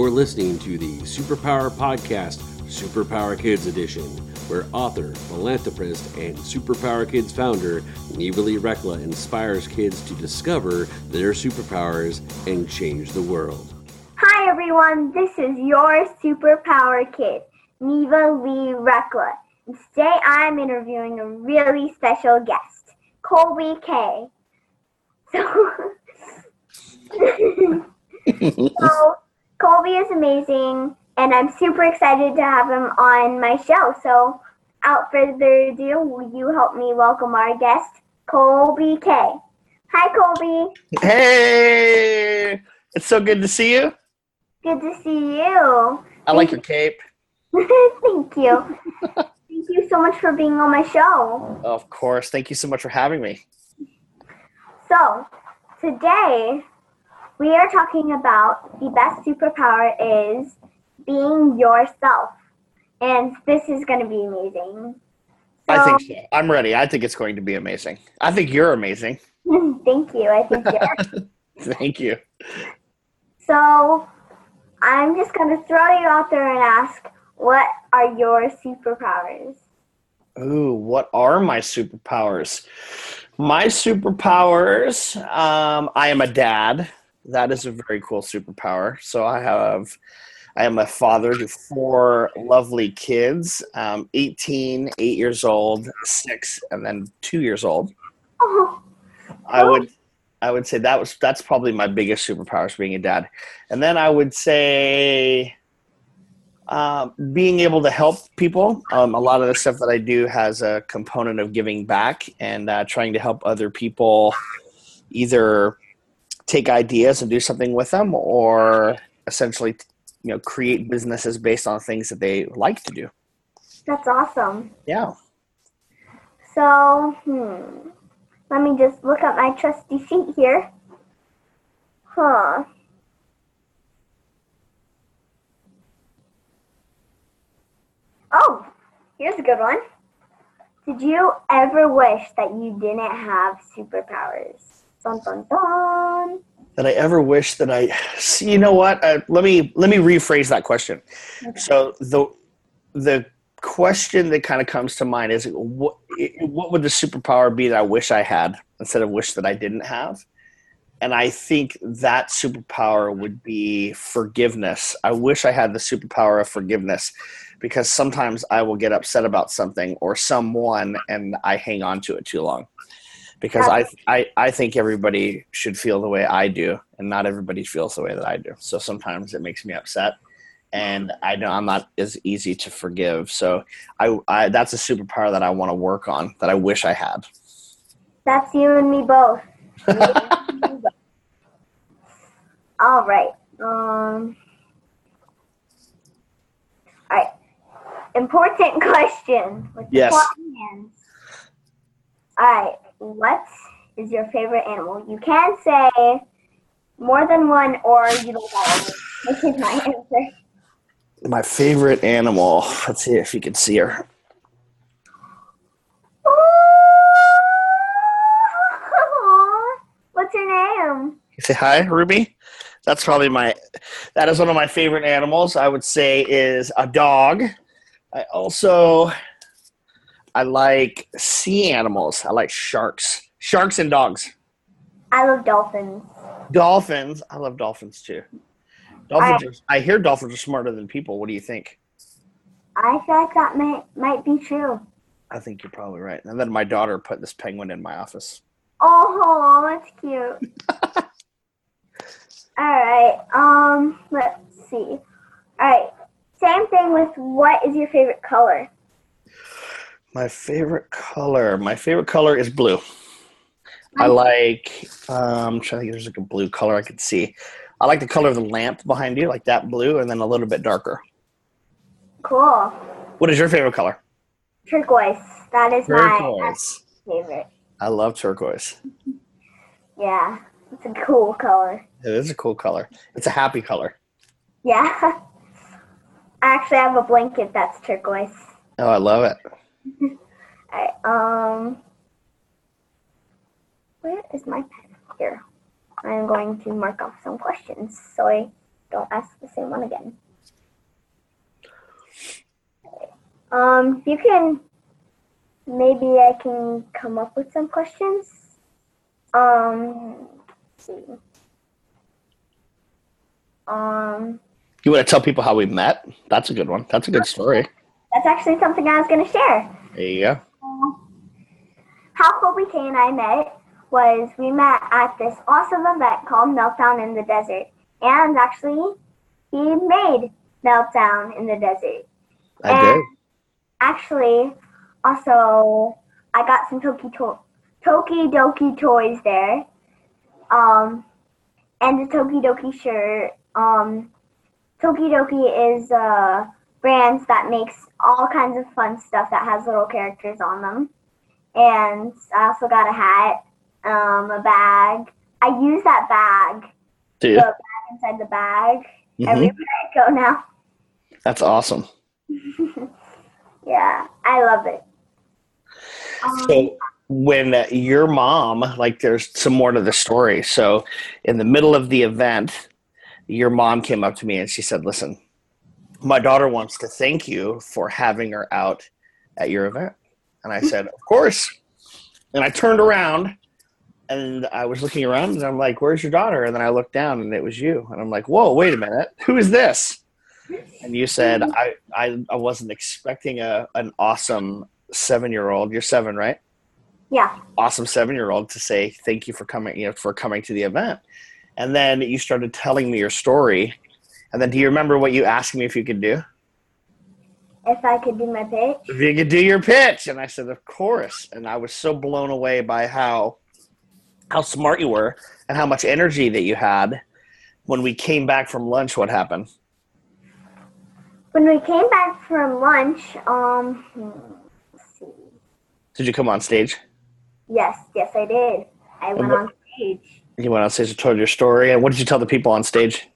You're listening to the Superpower Podcast, Superpower Kids Edition, where author, philanthropist, and Superpower Kids founder Neva Lee Recla inspires kids to discover their superpowers and change the world. Hi everyone, this is your superpower kid, Neva Lee Recla. And today I'm interviewing a really special guest, Kolby Kay. So, so Kolby is amazing, and I'm super excited to have him on my show. So, without further ado, will you help me welcome our guest, Kolby Kay. Hi, Kolby. Hey, it's so good to see you. Good to see you. I like your cape. Thank you. Thank you so much for being on my show. Of course. Thank you so much for having me. So, today we are talking about the best superpower is being yourself. And this is going to be amazing. I think so. I'm ready. I think it's going to be amazing. I think you're amazing. Thank you. I think you're. Thank you. So, I'm just going to throw you out there and ask, what are your superpowers? Ooh, what are my superpowers? My superpowers, um, I am a dad. That is a very cool superpower. So I have, I am a father to four lovely kids, um, 18, 8 years old, 6, and then 2 years old. Oh, I would I would say that was that's probably my biggest superpower is being a dad, and then I would say um, being able to help people. Um, a lot of the stuff that I do has a component of giving back and uh, trying to help other people either take ideas and do something with them, or essentially, you know, create businesses based on things that they like to do. that's awesome. Yeah. So, hmm. Let me just look at my trusty sheet here. Huh. Oh, here's a good one. Did you ever wish that you didn't have superpowers? Dun dun dun. that I ever wish that I see. You know what? Uh, let me let me rephrase that question. So the the question that kind of comes to mind is what what would the superpower be that I wish I had instead of wish that I didn't have? And I think that superpower would be forgiveness. I wish I had the superpower of forgiveness because sometimes I will get upset about something or someone and I hang on to it too long because I, I I think everybody should feel the way I do, and not everybody feels the way that I do. So sometimes it makes me upset, and I know I'm not as easy to forgive. So I, I that's a superpower that I want to work on that I wish I had. That's you and me both. All right. Um. All right. Important question. With Yes. All right. What is your favorite animal? You can say more than one, or you don't know. This is my answer. My favorite animal. Let's see if you can see her. What's name? You say hi, Ruby. That's probably my. That is one of my favorite animals. I would say is a dog. I also. I like sea animals. I like sharks. Sharks and dogs. I love dolphins. Dolphins. I love dolphins too. Dolphins. Are, I hear dolphins are smarter than people. What do you think? I feel like that might might be true. I think you're probably right. And then my daughter put this penguin in my office. Oh, that's cute. All right. Um, let's see. All right. Same thing with what is your favorite color? My favorite color. My favorite color is blue. I like. Um, I'm trying to think. There's like a blue color I could see. I like the color of the lamp behind you, like that blue, and then a little bit darker. Cool. What is your favorite color? Turquoise. That is my Turquoise. favorite. I love turquoise. Yeah, it's a cool color. It is a cool color. It's a happy color. Yeah. I actually have a blanket that's turquoise. Oh, I love it. Right. Um, where is my pen? Here. I'm going to mark off some questions so I don't ask the same one again. Um, you can, maybe I can come up with some questions. Um, see. Um, You want to tell people how we met? That's a good one. That's a good story. That's actually something I was going to share. There you go. How Kolby Kay and I met was we met at this awesome event called Meltdown in the Desert. And actually, he made Meltdown in the Desert. I And did. Actually, also, I got some Toki, to- Tokidoki toys there. Um, and the Tokidoki shirt. Um, Tokidoki is a brand that makes all kinds of fun stuff that has little characters on them. And I also got a hat, um, a bag. I use that bag, Dude, the bag inside the bag, Mhm. everywhere I go now. that's awesome. Yeah, I love it. Um, So when uh, your mom, like, there's some more to the story. So in the middle of the event, your mom came up to me and she said, "Listen, my daughter wants to thank you for having her out at your event." And I said, "Of course." And I turned around and I was looking around and I'm like, "Where's your daughter?" And then I looked down and it was you. And I'm like, "Whoa, wait a minute. Who is this?" And you said, "I I, I wasn't expecting a an awesome 7-year-old. You're 7, right?" yeah. awesome seven year old to say thank you for coming you know for coming to the event and then you started telling me your story and then do you remember what you asked me if you could do If I could do my pitch. if you could do your pitch and i said of course and i was so blown away by how how smart you were and how much energy that you had when we came back from lunch what happened When we came back from lunch, um, let's see. did you come on stage Yes, yes, I did. I went what- on stage. you went on stage and told your story and what did you tell the people on stage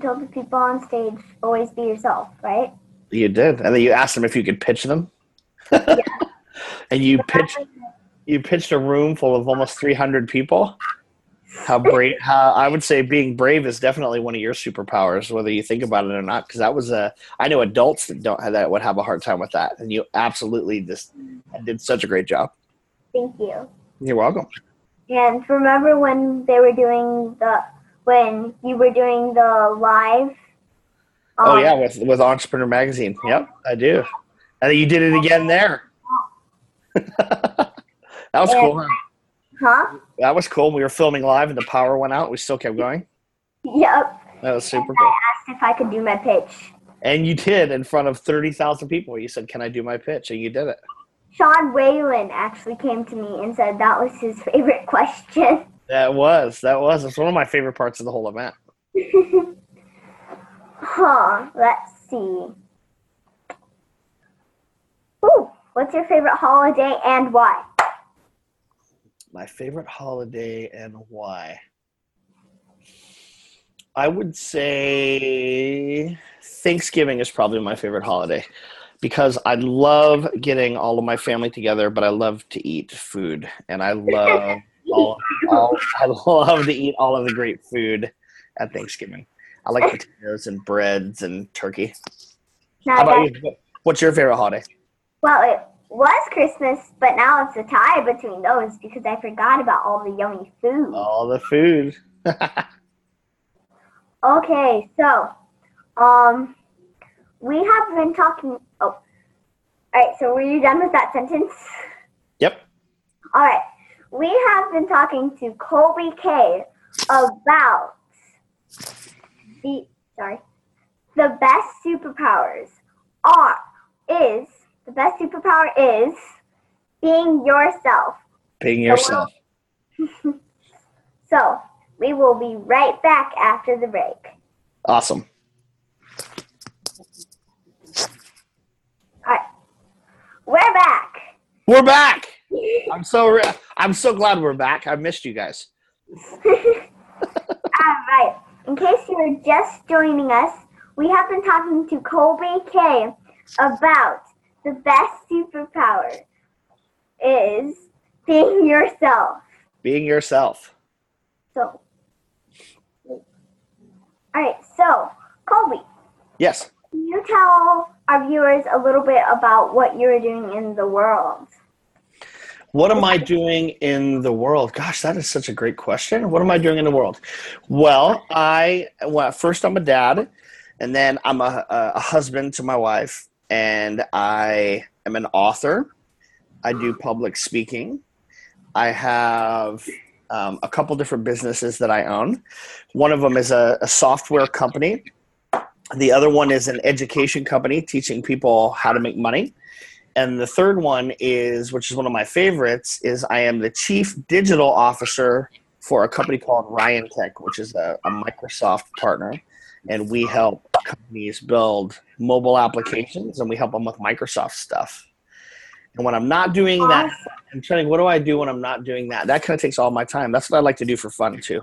told the people on stage, always be yourself, right? you did. And then you asked them if you could pitch them. And you pitched you pitched a room full of almost 300 people. How brave how i would say being brave is definitely one of your superpowers whether you think about it or not because that was a i know adults that don't have that would have a hard time with that. And you absolutely just did such a great job. Thank you. you're welcome. And remember when they were doing the when you were doing the live? oh um, yeah with with entrepreneur magazine yep i do and you did it again there that was cool huh? Huh? that was cool we were filming live and the power went out we still kept going Yep. that was super I cool I asked if I could do my pitch. And you did in front of 30,000 people. You said, Can I do my pitch? And you did it. Sean Whalen actually came to me and said that was his favorite question. That was. That was. It's one of my favorite parts of the whole event. Huh, let's see. Ooh, what's your favorite holiday and why? My favorite holiday and why? I would say Thanksgiving is probably my favorite holiday because I love getting all of my family together, but I love to eat food. And I love all, all I love to eat all of the great food at Thanksgiving. I like potatoes and breads and turkey. Now How about that- you? What's your favorite holiday? Well, it was Christmas, but now it's a tie between those because I forgot about all the yummy food. All the food. Okay, so, um, we have been talking. Oh, all right. So, were you done with that sentence? Yep. All right. We have been talking to Kolby Kay about the sorry, the best superpowers are is the best superpower is being yourself. Being yourself. So we will be right back after the break. Awesome. All right, we're back. We're back. I'm so re- I'm so glad we're back. I missed you guys. All right. In case you are just joining us, we have been talking to Kolby Kay about the best superpower is being yourself. Being yourself. So, all All right, so Kolby, Yes. can you tell our viewers a little bit about what you're doing in the world? What am I doing in the world? Gosh, that is such a great question. What am I doing in the world? Well, I well, first I'm a dad, and then I'm a, a husband to my wife, and I am an author. I do public speaking. I have um, a couple different businesses that I own. One of them is a, a software company. The other one is an education company teaching people how to make money. And the third one is, which is one of my favorites, is I am the chief digital officer for a company called Ryan Tech, which is a, a Microsoft partner. And we help companies build mobile applications and we help them with Microsoft stuff. And when I'm not doing that, I'm trying, what do I do when I'm not doing that? That kind of takes all my time. That's what I like to do for fun too.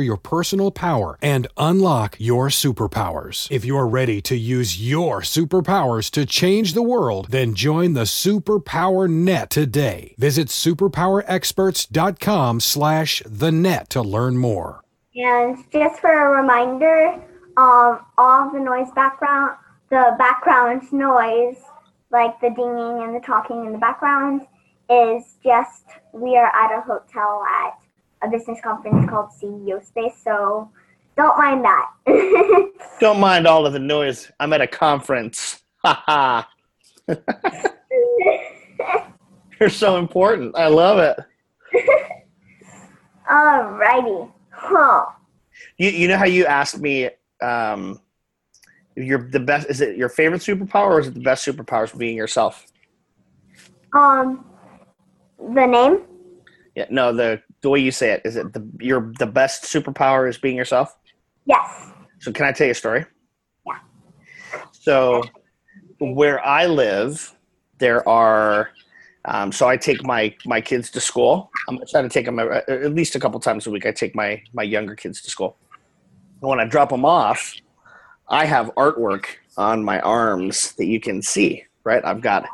your personal power and unlock your superpowers. If you're ready to use your superpowers to change the world, then join the Superpower Net today. Visit superpowerexperts.com slash the net to learn more. And just for a reminder, um, all the noise background, the background noise, like the dinging and the talking in the background, is just we are at a hotel at a business conference called CEO Space, so don't mind that. Don't mind all of the noise. I'm at a conference. Ha ha. You're so important. I love it. Alrighty. Huh. You, you know how you asked me um, you're the best is it your favorite superpower or is it the best superpower is being yourself? Um, the name? Yeah, no, the the way you say it is it the your the best superpower is being yourself? Yes. So can I tell you a story? Yeah. So where I live, there are. Um, so I take my my kids to school. I'm gonna take them uh, at least a couple times a week. I take my my younger kids to school. And when I drop them off, I have artwork on my arms that you can see. Right, I've got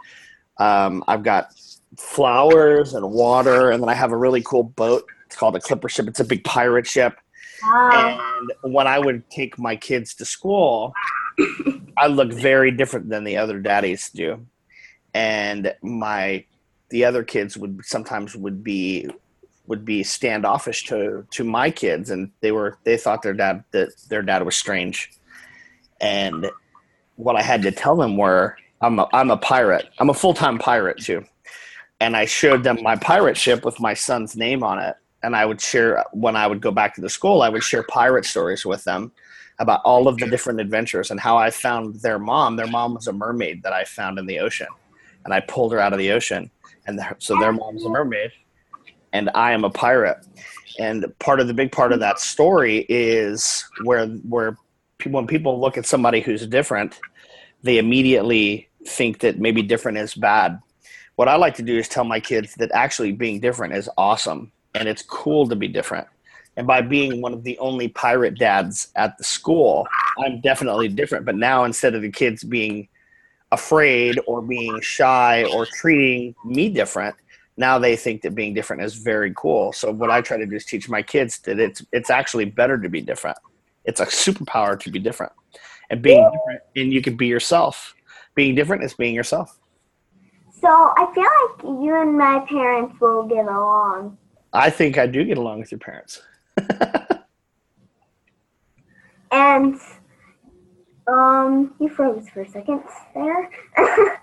um, I've got flowers and water, and then I have a really cool boat. It's called a clipper ship. It's a big pirate ship. Um, And when I would take my kids to school, I look very different than the other daddies do. And my the other kids would sometimes would be would be standoffish to to my kids and they were they thought their dad that their dad was strange. And what I had to tell them were I'm a I'm a pirate. I'm a full-time pirate too. And I showed them my pirate ship with my son's name on it and I would share when I would go back to the school, I would share pirate stories with them about all of the different adventures and how I found their mom. Their mom was a mermaid that I found in the ocean, and I pulled her out of the ocean, and so their mom's a mermaid, and I am a pirate. And part of the big part of that story is where where when people look at somebody who's different, they immediately think that maybe different is bad. What I like to do is tell my kids that actually being different is awesome and it's cool to be different. And by being one of the only pirate dads at the school, I'm definitely different. But now instead of the kids being afraid or being shy or treating me different, now they think that being different is very cool. So what I try to do is teach my kids that it's it's actually better to be different. It's a superpower to be different. And being different and you can be yourself. Being different is being yourself. So I feel like you and my parents will get along. I think I do get along with your parents. And um, you froze for a second there.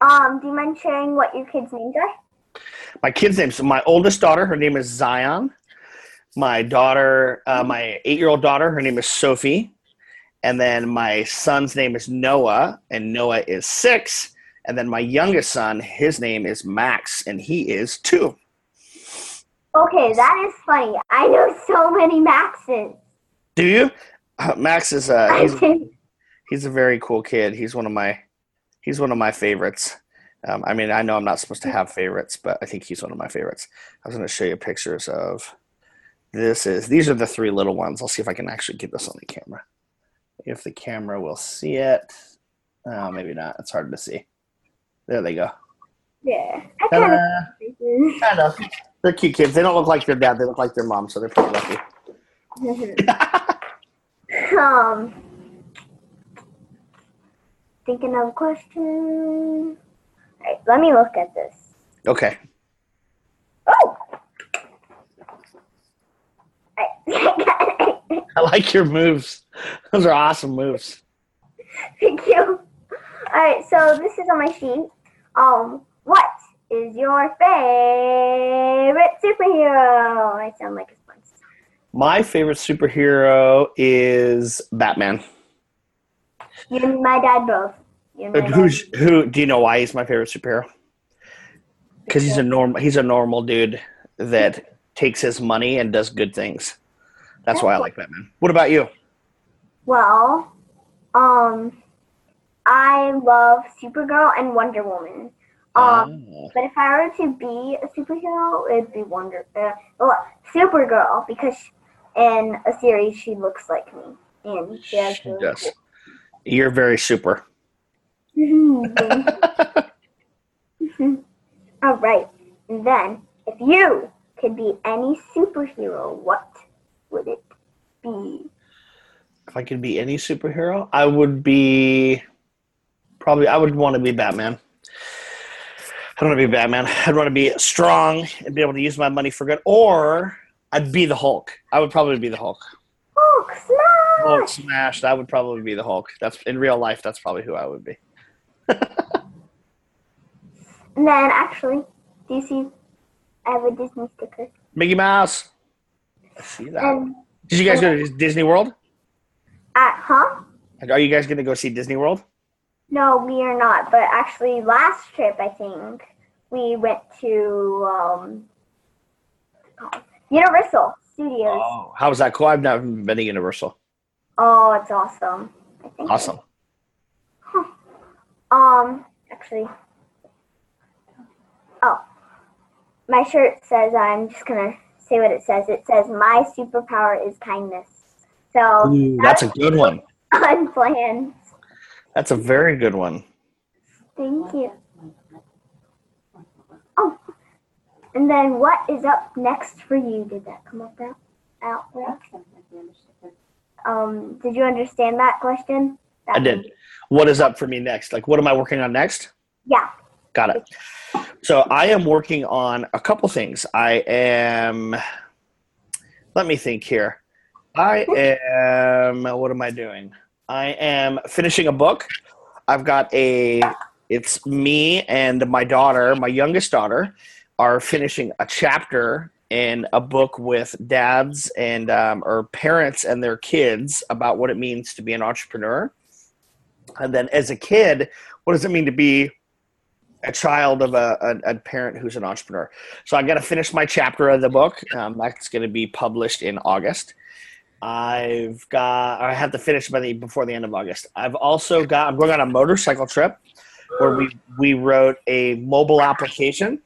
um, do you mind sharing what your kids' names are? my kids' names. So my oldest daughter, her name is Zion. My daughter, uh, my eight-year-old daughter, her name is Sophie. And then my son's name is Noah, and Noah is six. And then my youngest son, his name is Max, and he is two. Okay, that is funny. I know so many Maxes. Do you? Uh, Max is uh, he's he's a very cool kid. He's one of my he's one of my favorites. Um, I mean, I know I'm not supposed to have favorites, but I think he's one of my favorites. I was going to show you pictures of this. Is these are the three little ones? I'll see if I can actually get this on the camera. If the camera will see it, oh, maybe not. It's hard to see. There they go. yeah. I kind of. Kind of. They're cute kids. They don't look like their dad. They look like their mom, so they're pretty lucky. um, thinking of a question. Alright, let me look at this. Okay. Oh! I like your moves. Those are awesome moves. Thank you. Alright, so this is on my sheet. Um, what is your favorite superhero? I sound like a sponge. My favorite superhero is Batman. You and my dad both. You and my dad. Who's who? Do you know why he's my favorite superhero? Because he's a normal. He's a normal dude that takes his money and does good things. That's why I like Batman. What about you? Well, um, I love Supergirl and Wonder Woman. Um, Ah, but if I were to be a superhero, it'd be Wonder, uh, well, Supergirl because in a series she looks like me and she has really does. You're very super. All right, and then if you could be any superhero, what would it be? If I could be any superhero, I would be probably. I would want to be Batman. I don't want to be Batman. I'd want to be strong and be able to use my money for good. Or I'd be the Hulk. I would probably be the Hulk. Hulk smash! Hulk smashed. I would probably be the Hulk. That's in real life. That's probably who I would be. And then actually, do you see? I have a Disney sticker. Mickey Mouse. I see that. And Did you guys go to Disney World? at huh? Are you guys going to go see Disney World? No, we are not. But actually, last trip I think we went to um, Universal Studios. Oh, how was that cool? I've never been to Universal. Oh, it's awesome. I think. Awesome. Um, actually, oh, my shirt says I'm just gonna say what it says. It says my superpower is kindness. So Ooh, that's a good one. unplanned. That's a very good one. Thank you. Oh, and then what is up next for you? Did that come up out? out right? Um, did you understand that question? I did. What is up for me next? Like, what am I working on next? Yeah. Got it. So I am working on a couple things. I am. Let me think here. I am. What am I doing? I am finishing a book. I've got a. It's me and my daughter, my youngest daughter, are finishing a chapter in a book with dads and um, or parents and their kids about what it means to be an entrepreneur. And then as a kid, what does it mean to be a child of a, a, a parent who's an entrepreneur. So I got to finish my chapter of the book. Um, that's going to be published in August. I've got I have to finish by the before the end of August. I've also got I'm going on a motorcycle trip where we we wrote a mobile application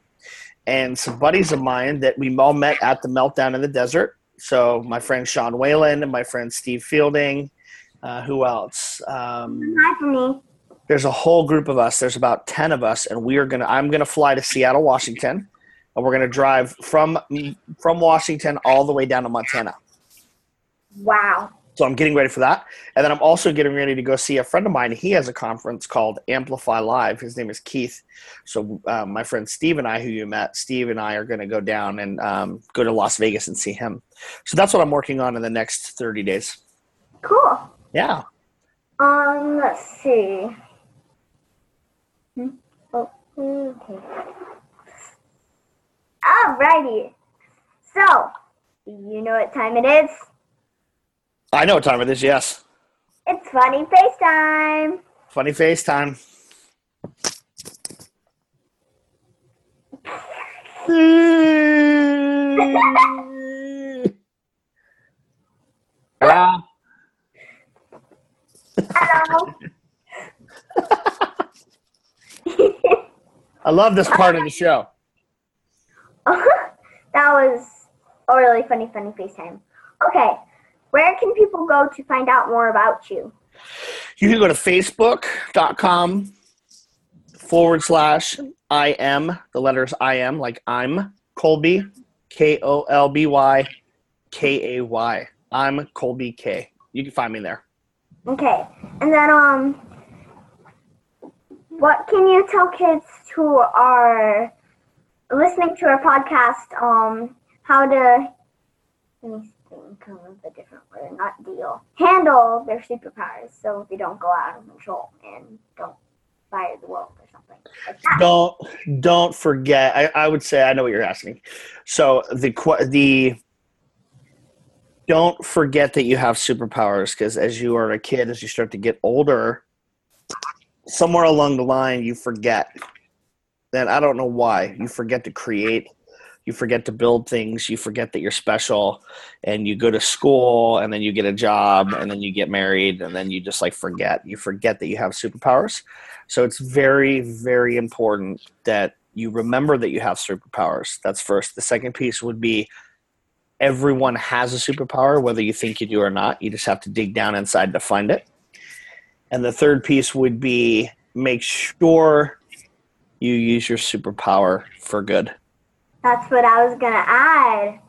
and some buddies of mine that we all met at the meltdown in the desert. So my friend Sean Whalen and my friend Steve Fielding. Uh, who else? Um, Hi for me. there's a whole group of us there's about 10 of us and we are gonna i'm gonna fly to seattle washington and we're gonna drive from from washington all the way down to montana Wow. so i'm getting ready for that and then i'm also getting ready to go see a friend of mine he has a conference called amplify live his name is keith so uh, my friend steve and i who you met steve and i are going to go down and um, go to las vegas and see him so that's what i'm working on in the next 30 days Cool. yeah Um, let's see. Hmm? Oh, okay. Alrighty. So, you know what time it is? I know what time it is yes It's funny FaceTime. funny FaceTime. Hello? Hello. I love this part of the show. that was a really funny, funny FaceTime. Okay, where can people go to find out more about you? You can go to facebook.com forward slash I am, the letters I am, like I'm Kolby, K O L B Y K A Y. I'm Kolby Kay. You can find me there. Okay, and then um, what can you tell kids who are listening to our podcast um how to let me think of a different word, not deal, handle their superpowers so they don't go out of control and don't fire the world or something like. Don't don't forget. I, I would say I know what you're asking. So the the don't forget that you have superpowers because as you are a kid, as you start to get older, somewhere along the line you forget. Then I don't know why you forget to create. You forget to build things. You forget that you're special, and you go to school, and then you get a job, and then you get married, and then you just like forget. You forget that you have superpowers. So it's very, very important that you remember that you have superpowers. That's first. The second piece would be everyone has a superpower, whether you think you do or not. You just have to dig down inside to find it. And the third piece would be make sure you use your superpower for good. That's what I was gonna add.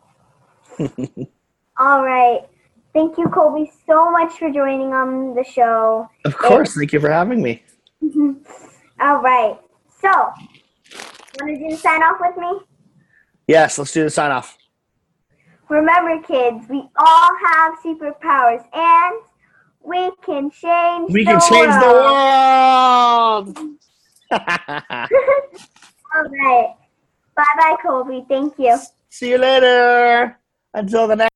All right. Thank you, Kolby, so much for joining on the show. Of course. Thank you for having me. Mm-hmm. All right. So, want to do the sign off with me? Yes, let's do the sign off. Remember, kids, we all have superpowers, and we can change. We the can change world. the world. All right. Bye, bye, Kolby. Thank you. See you later. Until the next.